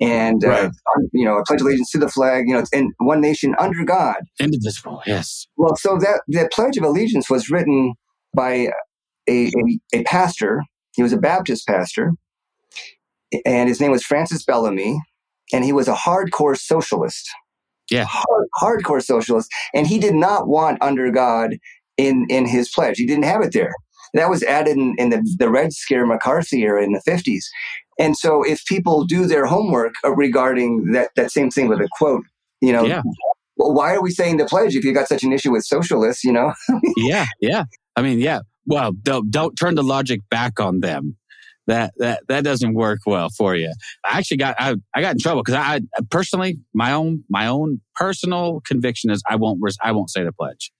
And uh, Right. you know, I pledge of allegiance to the flag, you know, and one nation under God. Indivisible, yes. Well, so that the Pledge of Allegiance was written by a, a, a pastor. He was a Baptist pastor, and his name was Francis Bellamy, and he was a hardcore socialist. Yeah. Hard, hardcore socialist, and he did not want under God in in his pledge. He didn't have it there. That was added in, in the, the Red Scare McCarthy era in the 50s. And so if people do their homework regarding that, that same thing with a quote, you know, Yeah. well, why are we saying the pledge if you got such an issue with socialists, you know? yeah, yeah. I mean, yeah. Well, don't don't turn the logic back on them. That that that doesn't work well for you. I actually got I, I got in trouble because I, I personally my own my own personal conviction is I won't I won't say the pledge.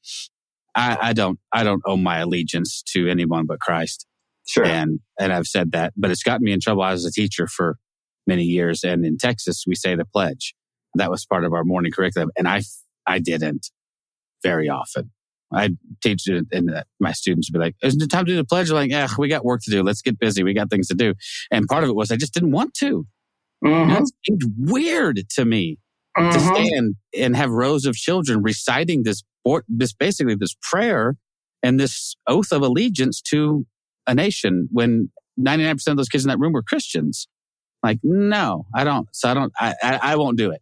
I, I don't I don't owe my allegiance to anyone but Christ, Sure. and and I've said that, but it's gotten me in trouble. I was a teacher for many years, and in Texas we say the pledge. That was part of our morning curriculum, and I I didn't very often. I teach it, and my students would be like, "Isn't it time to do the pledge?" I'm like, "Yeah, we got work to do. Let's get busy. We got things to do." And part of it was I just didn't want to. Mhm. It seemed weird to me to Mhm. stand and have rows of children reciting this, this basically this prayer and this oath of allegiance to a nation when 99% of those kids in that room were Christians. Like, no, I don't. So I don't, I, I, I won't do it.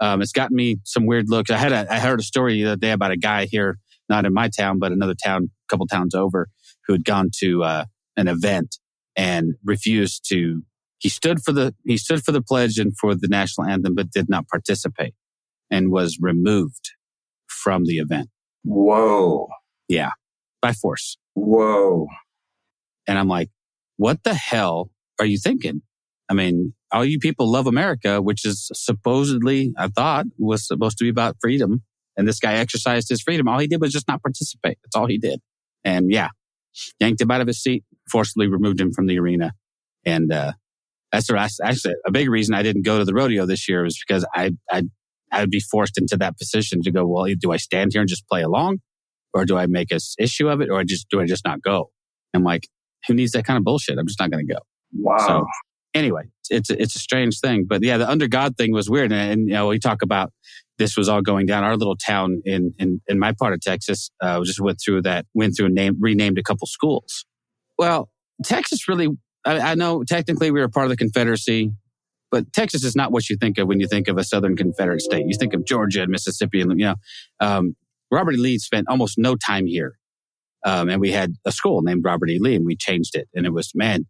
Um, it's gotten me some weird looks. I had a, I heard a story the other day about a guy here, not in my town, but another town, a couple towns over, who had gone to, uh, an event and refused to, he stood for the, he stood for the pledge and for the national anthem, but did not participate and was removed from the event Whoa. Yeah, by force. Whoa. And I'm like, what the hell are you thinking? I mean, all you people love America, which is supposedly, I thought, was supposed to be about freedom. And this guy exercised his freedom. All he did was just not participate. That's all he did. And yeah, yanked him out of his seat, forcibly removed him from the arena. And, uh, that's the- actually a big reason I didn't go to the rodeo this year was because I, I, I would be forced into that position to go, well, do I stand here and just play along or do I make a s- issue of it or I just, do I just not go? I'm like, who needs that kind of bullshit? I'm just not going to go. Wow. So anyway, it's a, it's a strange thing, but yeah, the under God thing was weird. And, and you know, we talk about this was all going down. Our little town in in, in my part of Texas uh, just went through that, went through and name, renamed a couple schools. Well, Texas really, I, I know technically we were part of the Confederacy, but Texas is not what you think of when you think of a Southern Confederate state. You think of Georgia and Mississippi, and you know, um, Robert E. Lee spent almost no time here, um, and we had a school named Robert E. Lee, and we changed it, and it was man.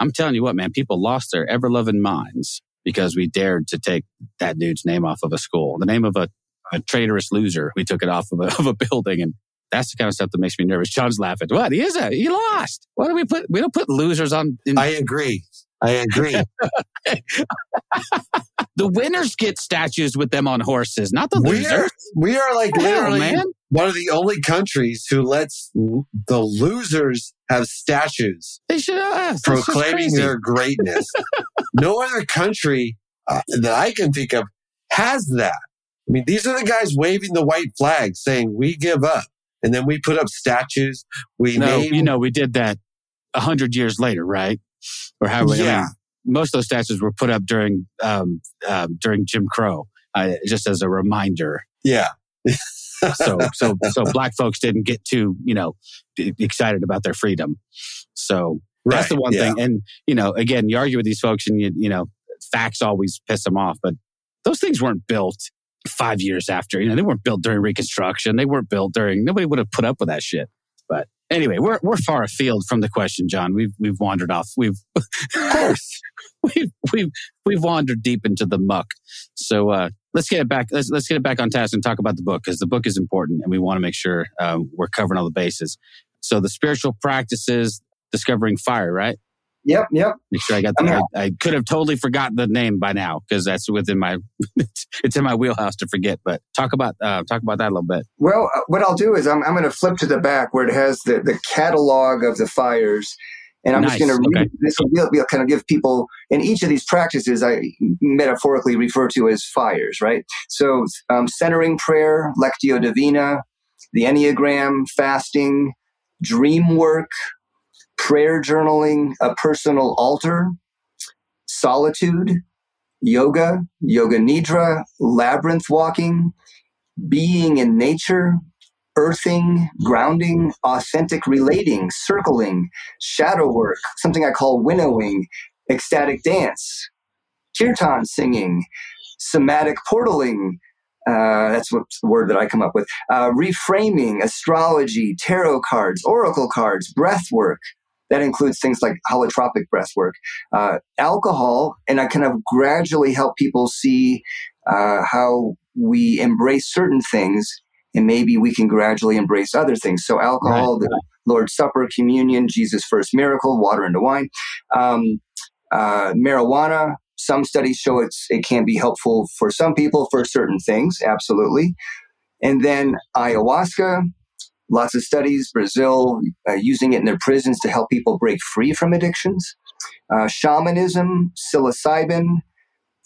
I'm telling you what, man, people lost their ever loving minds because we dared to take that dude's name off of a school, the name of a, a traitorous loser. We took it off of a, of a building, and that's the kind of stuff that makes me nervous. John's laughing. What? He is a he lost. Why do we put we don't put losers on? In, I agree. I agree. the winners get statues with them on horses, not the we losers. are we are like Hell, literally man. one of the only countries who lets the losers have statues They should have That's proclaiming their greatness. no other country uh, that I can think of has that. I mean, these are the guys waving the white flag saying, we give up. And then we put up statues. We No, name, you know, we did that a hundred years later, right? Or how? I mean, Yeah. most of those statues were put up during um, um, during Jim Crow, uh, just as a reminder. yeah. So, so, so black folks didn't get too, you know, excited about their freedom. So that's Right, the one yeah. thing. And you know, again, you argue with these folks, and you, you know, facts always piss them off. But those things weren't built five years after. You know, they weren't built during Reconstruction. They weren't built during. Nobody would have put up with that shit. But anyway, we're we're far afield from the question, John. We've we've wandered off. We've Of course. we've we've we've wandered deep into the muck. So uh, let's get it back. Let's let's get it back on task and talk about the book because the book is important, and we want to make sure um, we're covering all the bases. So the spiritual practices, discovering fire, right? Yep, yep. Make sure I got I mean, that. I, I could have totally forgotten the name by now because that's within my it's in my wheelhouse to forget. But talk about uh, talk about that a little bit. Well, uh, what I'll do is I'm, I'm going to flip to the back where it has the, the catalog of the fires. And I'm just going to read Okay. this will, be- kind of give people, in each of these practices, I metaphorically refer to as fires, right? So, um, centering prayer, Lectio Divina, the Enneagram, fasting, dream work, prayer journaling, a personal altar, solitude, yoga, yoga nidra, labyrinth walking, being in nature, earthing, grounding, authentic relating, circling, shadow work, something I call winnowing, ecstatic dance, kirtan singing, somatic portaling. Uh, that's what's the word that I come up with. Uh, reframing, astrology, tarot cards, oracle cards, breath work. That includes things like holotropic breath work, uh, alcohol, and I kind of gradually help people see uh, how we embrace certain things and maybe we can gradually embrace other things. So, alcohol, the Lord's Supper, communion, Jesus' first miracle, water into wine, um, uh, marijuana. Some studies show it's it can be helpful for some people for certain things, absolutely. And then ayahuasca, lots of studies, Brazil uh, using it in their prisons to help people break free from addictions. Uh, shamanism, psilocybin,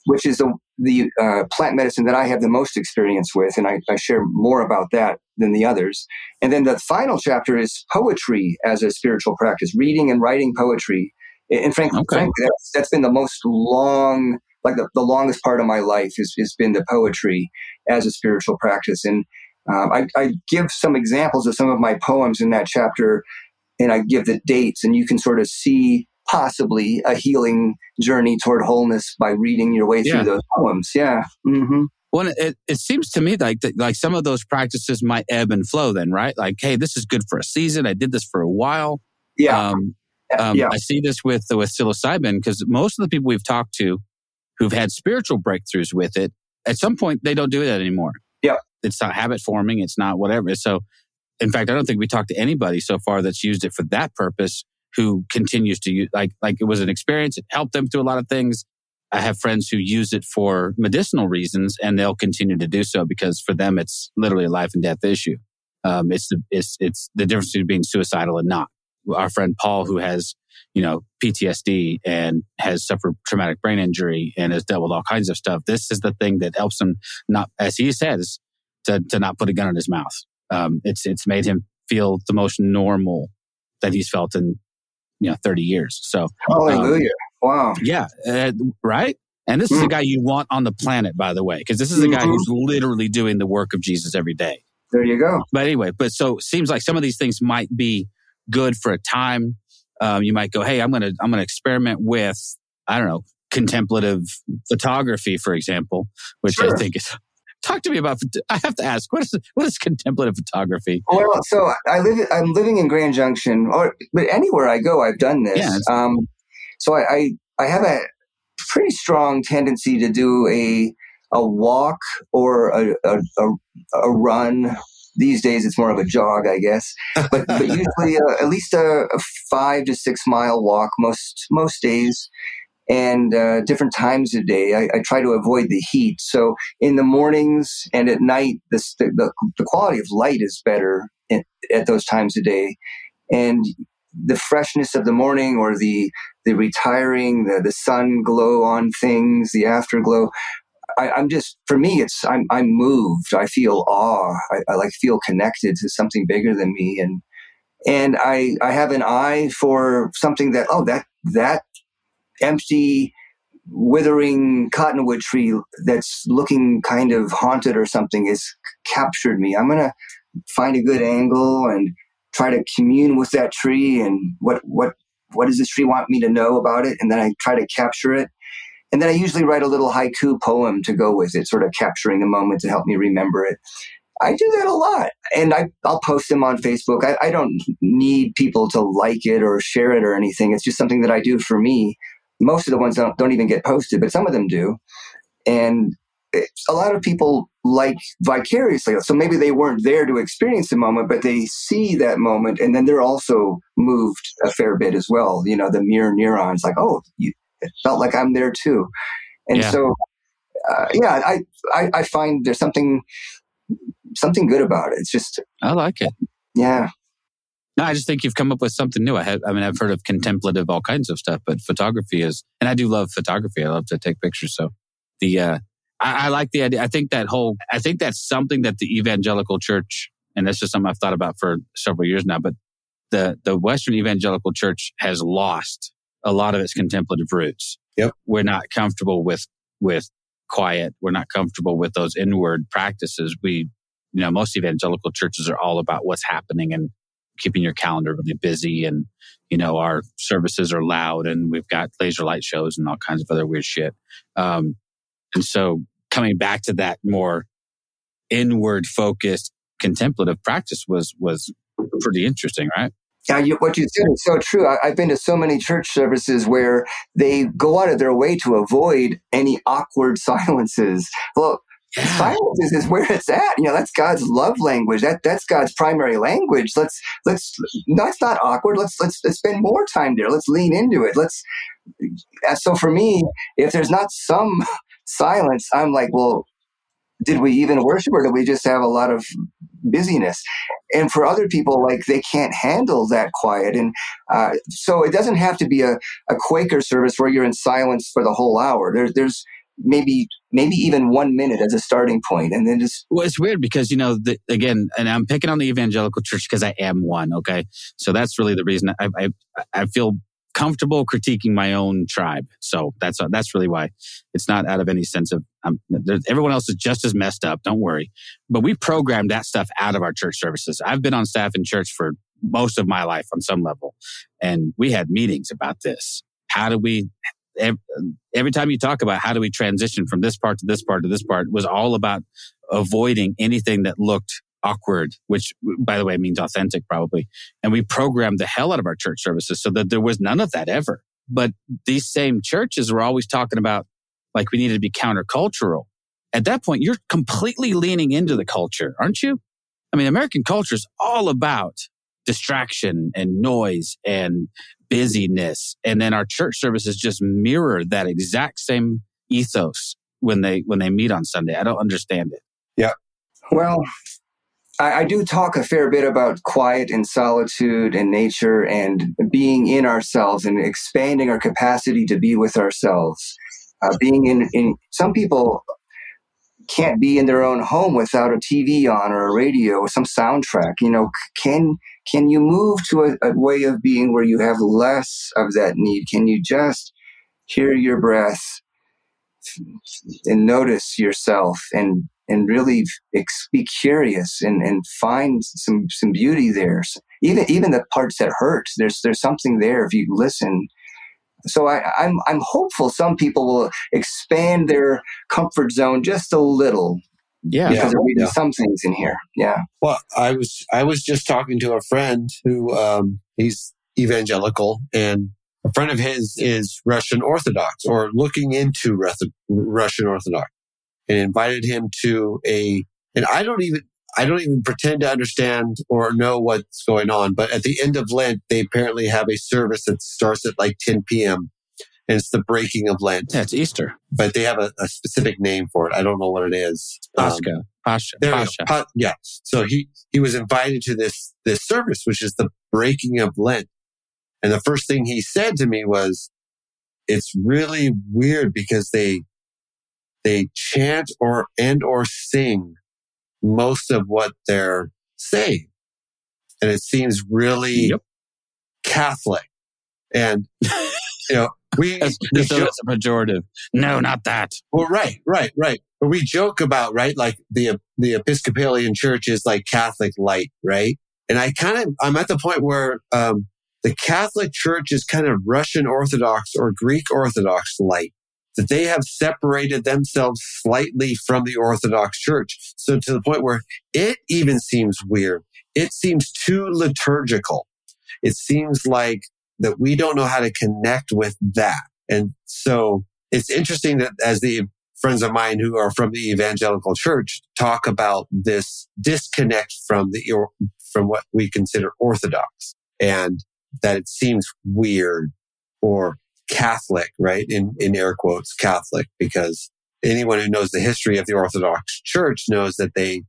which is the, the uh, plant medicine that I have the most experience with, and I, I share more about that than the others. And then the final chapter is poetry as a spiritual practice, reading and writing poetry. And frankly, Okay. frankly that's, that's been the most long, like the, the longest part of my life has, has been the poetry as a spiritual practice. And um, I, I give some examples of some of my poems in that chapter, and I give the dates, and you can sort of see possibly a healing journey toward wholeness by reading your way Yeah. through those poems. Yeah. hmm Well, it, it seems to me like that, like some of those practices might ebb and flow. Then, right? Like, hey, this is good for a season. I did this for a while. Yeah. Um, um, yeah. I see this with with psilocybin because most of the people we've talked to who've had spiritual breakthroughs with it, at some point they don't do that anymore. Yeah. It's not habit forming. It's not whatever. So, in fact, I don't think we talked to anybody so far that's used it for that purpose who continues to use like like it was an experience. It helped them through a lot of things. I have friends who use it for medicinal reasons, and they'll continue to do so because for them it's literally a life and death issue. Um, it's the it's it's the difference between being suicidal and not our friend Paul, who has, you know, PTSD and has suffered traumatic brain injury and has dealt with all kinds of stuff. This is the thing that helps him not, as he says, to, to not put a gun in his mouth. Um, it's, it's made him feel the most normal that he's felt in, you know, 30 years. So Hallelujah. wow. yeah, uh, right. And this is a Mm. guy you want on the planet, by the way, because this is a guy Mhm. who's literally doing the work of Jesus every day. There you go. But anyway, but so it seems like some of these things might be good for a time. Um, you might go, hey, I'm gonna I'm gonna experiment with I don't know contemplative photography, for example, which I think is. Talk to me about. I have to ask, what is what is contemplative photography? Well, so I live. I'm living in Grand Junction, or but anywhere I go, I've done this. Yeah, Um, so I, I I have a pretty strong tendency to do a a walk or a a, a, a run. These days, it's more of a jog, I guess. But but usually, uh, at least a, a five to six mile walk most most days. And uh, different times of day, I, I try to avoid the heat. So in the mornings and at night, the, the, the quality of light is better at those times of day. And the freshness of the morning or the, the retiring, the, the sun glow on things, the afterglow. I, I'm just, for me, it's, I'm, I'm moved. I feel awe. I, I like feel connected to something bigger than me. And, and I, I have an eye for something that, oh, that, that empty, withering cottonwood tree that's looking kind of haunted or something has captured me. I'm going to find a good angle and try to commune with that tree and what, what, what does this tree want me to know about it? And then I try to capture it. And then I usually write a little haiku poem to go with it, sort of capturing the moment to help me remember it. I do that a lot. And I, I'll post them on Facebook. I, I don't need people to like it or share it or anything. It's just something that I do for me. Most of the ones don't, don't even get posted, but some of them do. And a lot of people like vicariously. So maybe they weren't there to experience the moment, but they see that moment and then they're also moved a fair bit as well. You know, the mirror neurons like, oh, you, it felt like I'm there too. And Yeah. so, uh, yeah, I, I, I find there's something, something good about it. It's just, I like it. yeah. No, I just think you've come up with something new. I had, I mean, I've heard of contemplative, all kinds of stuff, but photography is, and I do love photography. I love to take pictures. So the, uh, I, I like the idea. I think that whole, I think that's something that the evangelical church, and that's just something I've thought about for several years now, but the, the Western evangelical church has lost a lot of its contemplative roots. Yep. We're not comfortable with, with quiet. We're not comfortable with those inward practices. We, you know, most evangelical churches are all about what's happening and keeping your calendar really busy. And, you know, our services are loud and we've got laser light shows and all kinds of other weird shit. Um, and so coming back to that more inward focused contemplative practice was, was pretty interesting, right? Yeah, you, what you said is so true. I, I've been to so many church services where they go out of their way to avoid any awkward silences. Well, silences is where it's at. You know, that's God's love language. That that's God's primary language. Let's let's that's not awkward. Let's let's let's spend more time there. Let's lean into it. Let's. uh, So for me, if there's not some silence, I'm like, well, did we even worship, or did we just have a lot of busyness? and for other people like they can't handle that quiet and uh, so it doesn't have to be a, a quaker service where you're in silence for the whole hour there's there's maybe maybe even one minute as a starting point and then just Well, it's weird because, you know, the, again, and I'm picking on the evangelical church because I am one. Okay. So that's really the reason I, I, I feel comfortable critiquing my own tribe. So that's, that's really why it's not out of any sense of, um, everyone else is just as messed up. Don't worry. But we programmed that stuff out of our church services. I've been on staff in church for most of my life on some level. And we had meetings about this. How do we, every time you talk about how do we transition from this part to this part to this part was all about avoiding anything that looked awkward, which by the way means authentic probably. And we programmed the hell out of our church services so that there was none of that ever. But these same churches were always talking about like we needed to be countercultural. At that point, you're completely leaning into the culture, aren't you? I mean, American culture is all about distraction and noise and busyness. And then our church services just mirror that exact same ethos when they when they meet on Sunday. I don't understand it. Yeah. Well I, I do talk a fair bit about quiet and solitude and nature and being in ourselves and expanding our capacity to be with ourselves uh, being in, in some people can't be in their own home without a TV on or a radio or some soundtrack. You know, can can you move to a, a way of being where you have less of that need? Can you just hear your breath, and notice yourself and and really be curious and, and find some some beauty there. Even even the parts that hurt, there's there's something there if you listen. So I, I'm I'm hopeful some people will expand their comfort zone just a little. Yeah, because Yeah. they're reading Yeah. some things in here. Yeah. Well, I was I was just talking to a friend who um, he's evangelical, and a friend of his is Russian Orthodox or looking into Russian Orthodox, and invited him to a. And I don't even I don't even pretend to understand or know what's going on, but at the end of Lent, they apparently have a service that starts at like 10 p.m. And it's the breaking of Lent, yeah, it's Easter. but they have a, a specific name for it. I don't know what it is. Um, Pascha, Pascha, there. Pascha. Pa- yeah. So he he was invited to this this service, which is the breaking of Lent. And the first thing he said to me was, "It's really weird because they they chant or and or sing most of what they're saying, and it seems really Yep. Catholic." And you know, we, That's, we so joke- that's a pejorative. No, not that. well, right, right, right. But we joke about, right? Like the, the Episcopalian church is like Catholic light, right? And I kind of, I'm at the point where, um, the Catholic church is kind of Russian Orthodox or Greek Orthodox light, that they have separated themselves slightly from the Orthodox church. So to the point where it even seems weird. It seems too liturgical. It seems like that we don't know how to connect with that. And so it's interesting that as the friends of mine who are from the evangelical church talk about this disconnect from the from what we consider orthodox and that it seems weird or catholic right in in air quotes catholic because anyone who knows the history of the orthodox church knows that they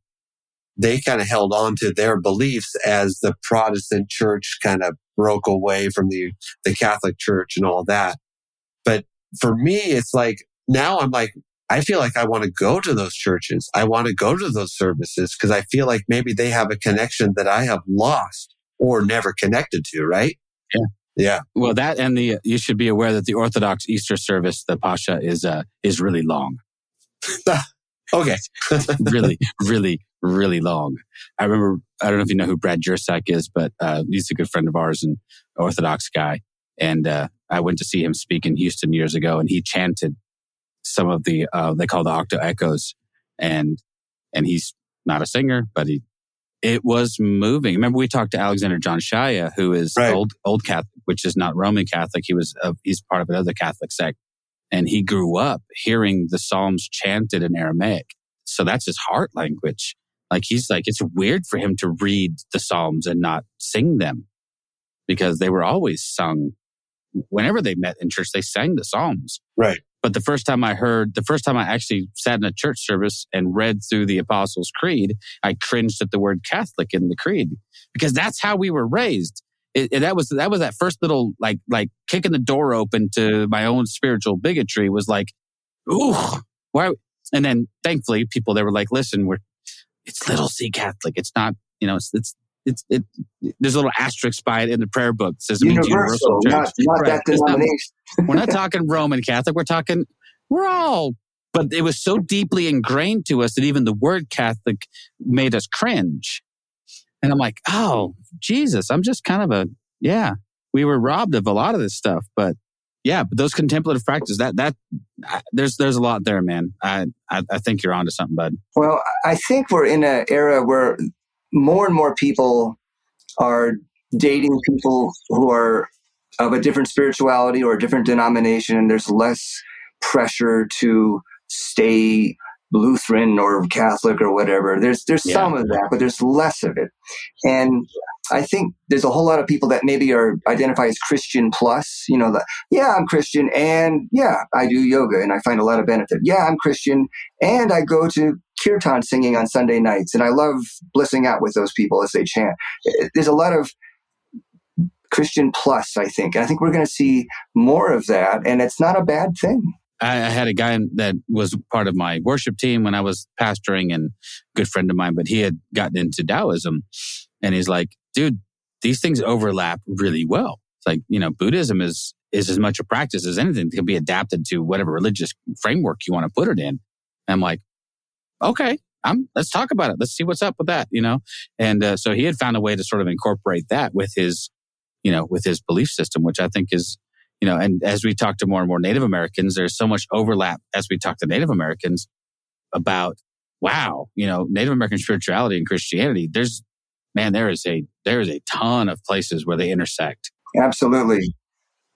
they kind of held on to their beliefs as the protestant church kind of broke away from the the catholic church and all that but for me it's like now i'm like I feel like I want to go to those churches. I want to go to those services because I feel like maybe they have a connection that I have lost or never connected to, right? Yeah. Yeah. Well, that and the you should be aware that the Orthodox Easter service, the Pascha, is uh is really long. Okay. really, really, really long. I remember. I don't know if you know who Brad Jersak is, but uh, he's a good friend of ours and Orthodox guy. And uh, I went to see him speak in Houston years ago, and he chanted some of the uh, they call the Octoechos, and and he's not a singer, but he it was moving. Remember, we talked to Alexander John Shaia, who is Right. old old Catholic, which is not Roman Catholic. He was uh, he's part of another Catholic sect, and he grew up hearing the Psalms chanted in Aramaic. So that's his heart language. Like he's like, it's weird for him to read the Psalms and not sing them because they were always sung. Whenever they met in church, they sang the Psalms. Right. But the first time I heard, the first time I actually sat in a church service and read through the Apostles' Creed, I cringed at the word Catholic in the creed because that's how we were raised. It, it- that was that was that first little like like kicking the door open to my own spiritual bigotry was like, ooh, why? And then thankfully, people they were like, listen, we're it's little C Catholic. It's not you know it's it's it's it. There's a little asterisk by it in the prayer book that says it means Universal, universal not, not Right. that not- denomination. we're not talking Roman Catholic. We're talking, we're all, but it was so deeply ingrained to us that even the word Catholic made us cringe. And I'm like, oh, Jesus, I'm just kind of a, yeah, we were robbed of a lot of this stuff. But yeah, but those contemplative practices, that, that, I- there's, there's a lot there, man. I, I, I think you're onto something, bud. Well, I think we're in an era where more and more people are dating people who are of a different spirituality or a different denomination, and there's less pressure to stay Lutheran or Catholic or whatever. There's there's Yeah. some of that, but there's less of it. And I think there's a whole lot of people that maybe are identify as Christian plus, you know, the, yeah, I'm Christian and yeah, I do yoga and I find a lot of benefit. Yeah, I'm Christian and I go to kirtan singing on Sunday nights and I love blissing out with those people as they chant. There's a lot of Christian plus, I think. And I think we're going to see more of that and it's not a bad thing. I, I had a guy that was part of my worship team when I was pastoring and good friend of mine, but he had gotten into Taoism and he's like, dude, these things overlap really well. It's like, you know, Buddhism is, is as much a practice as anything can be adapted to whatever religious framework you want to put it in. And I'm like, okay, I'm, let's talk about it. Let's see what's up with that, you know? And uh, so he had found a way to sort of incorporate that with his, you know, with his belief system, which I think is, you know, and as we talk to more and more Native Americans, there's so much overlap as we talk to Native Americans about, wow, you know, Native American spirituality and Christianity, there's, man, there is a, there is a ton of places where they intersect. Absolutely.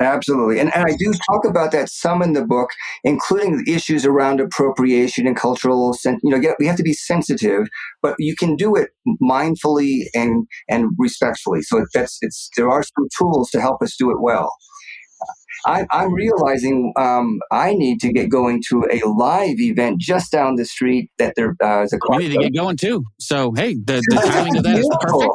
Absolutely. And, and I do talk about that some in the book, including the issues around appropriation and cultural, sen- you know, we have to be sensitive, but you can do it mindfully and, and respectfully. So that's, it's, there are some tools to help us do it well. I, I'm realizing um, I need to get going to a live event just down the street that there uh, is a. We need to get going too. So hey, the, the timing of that is perfect.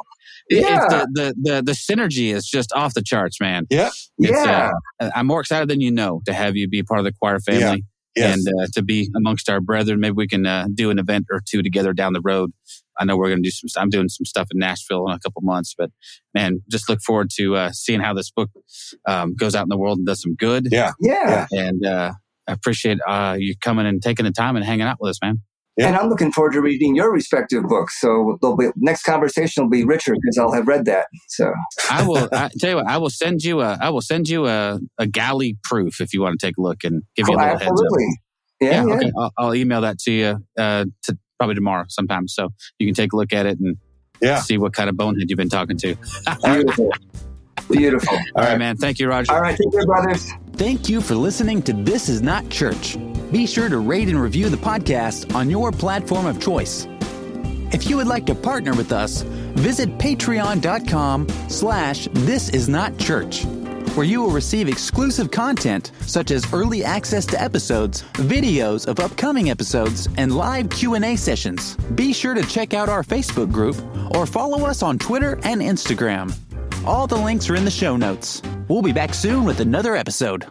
Yeah. the, the, the, the synergy is just off the charts, man. Yeah. It's, yeah. uh, I'm more excited than you know to have you be part of the Quoir family Yes. and uh, to be amongst our brethren. Maybe we can uh, do an event or two together down the road. I know we're going to do some. I'm doing some stuff in Nashville in a couple months, but man, just look forward to uh, seeing how this book um, goes out in the world and does some good. yeah. yeah. And uh, I appreciate uh, you coming and taking the time and hanging out with us, man. Yeah. And I'm looking forward to reading your respective books. So there'll be next conversation will be richer because I'll have read that. So I will I, tell you what. I will send you a. I will send you a, a galley proof if you want to take a look and give you a Oh, little heads up. absolutely. Yeah, yeah. okay. I'll, I'll email that to you uh, to probably tomorrow sometime, so you can take a look at it and Yeah. see what kind of bonehead you've been talking to. Beautiful. Beautiful. All right, man. Thank you, Roger. All right, take care, brothers. Thank you for listening to This Is Not Church. Be sure to rate and review the podcast on your platform of choice. If you would like to partner with us, visit patreon.com slash this is not church, where you will receive exclusive content such as early access to episodes, videos of upcoming episodes, and live Q&A sessions. Be sure to check out our Facebook group or follow us on Twitter and Instagram. All the links are in the show notes. We'll be back soon with another episode.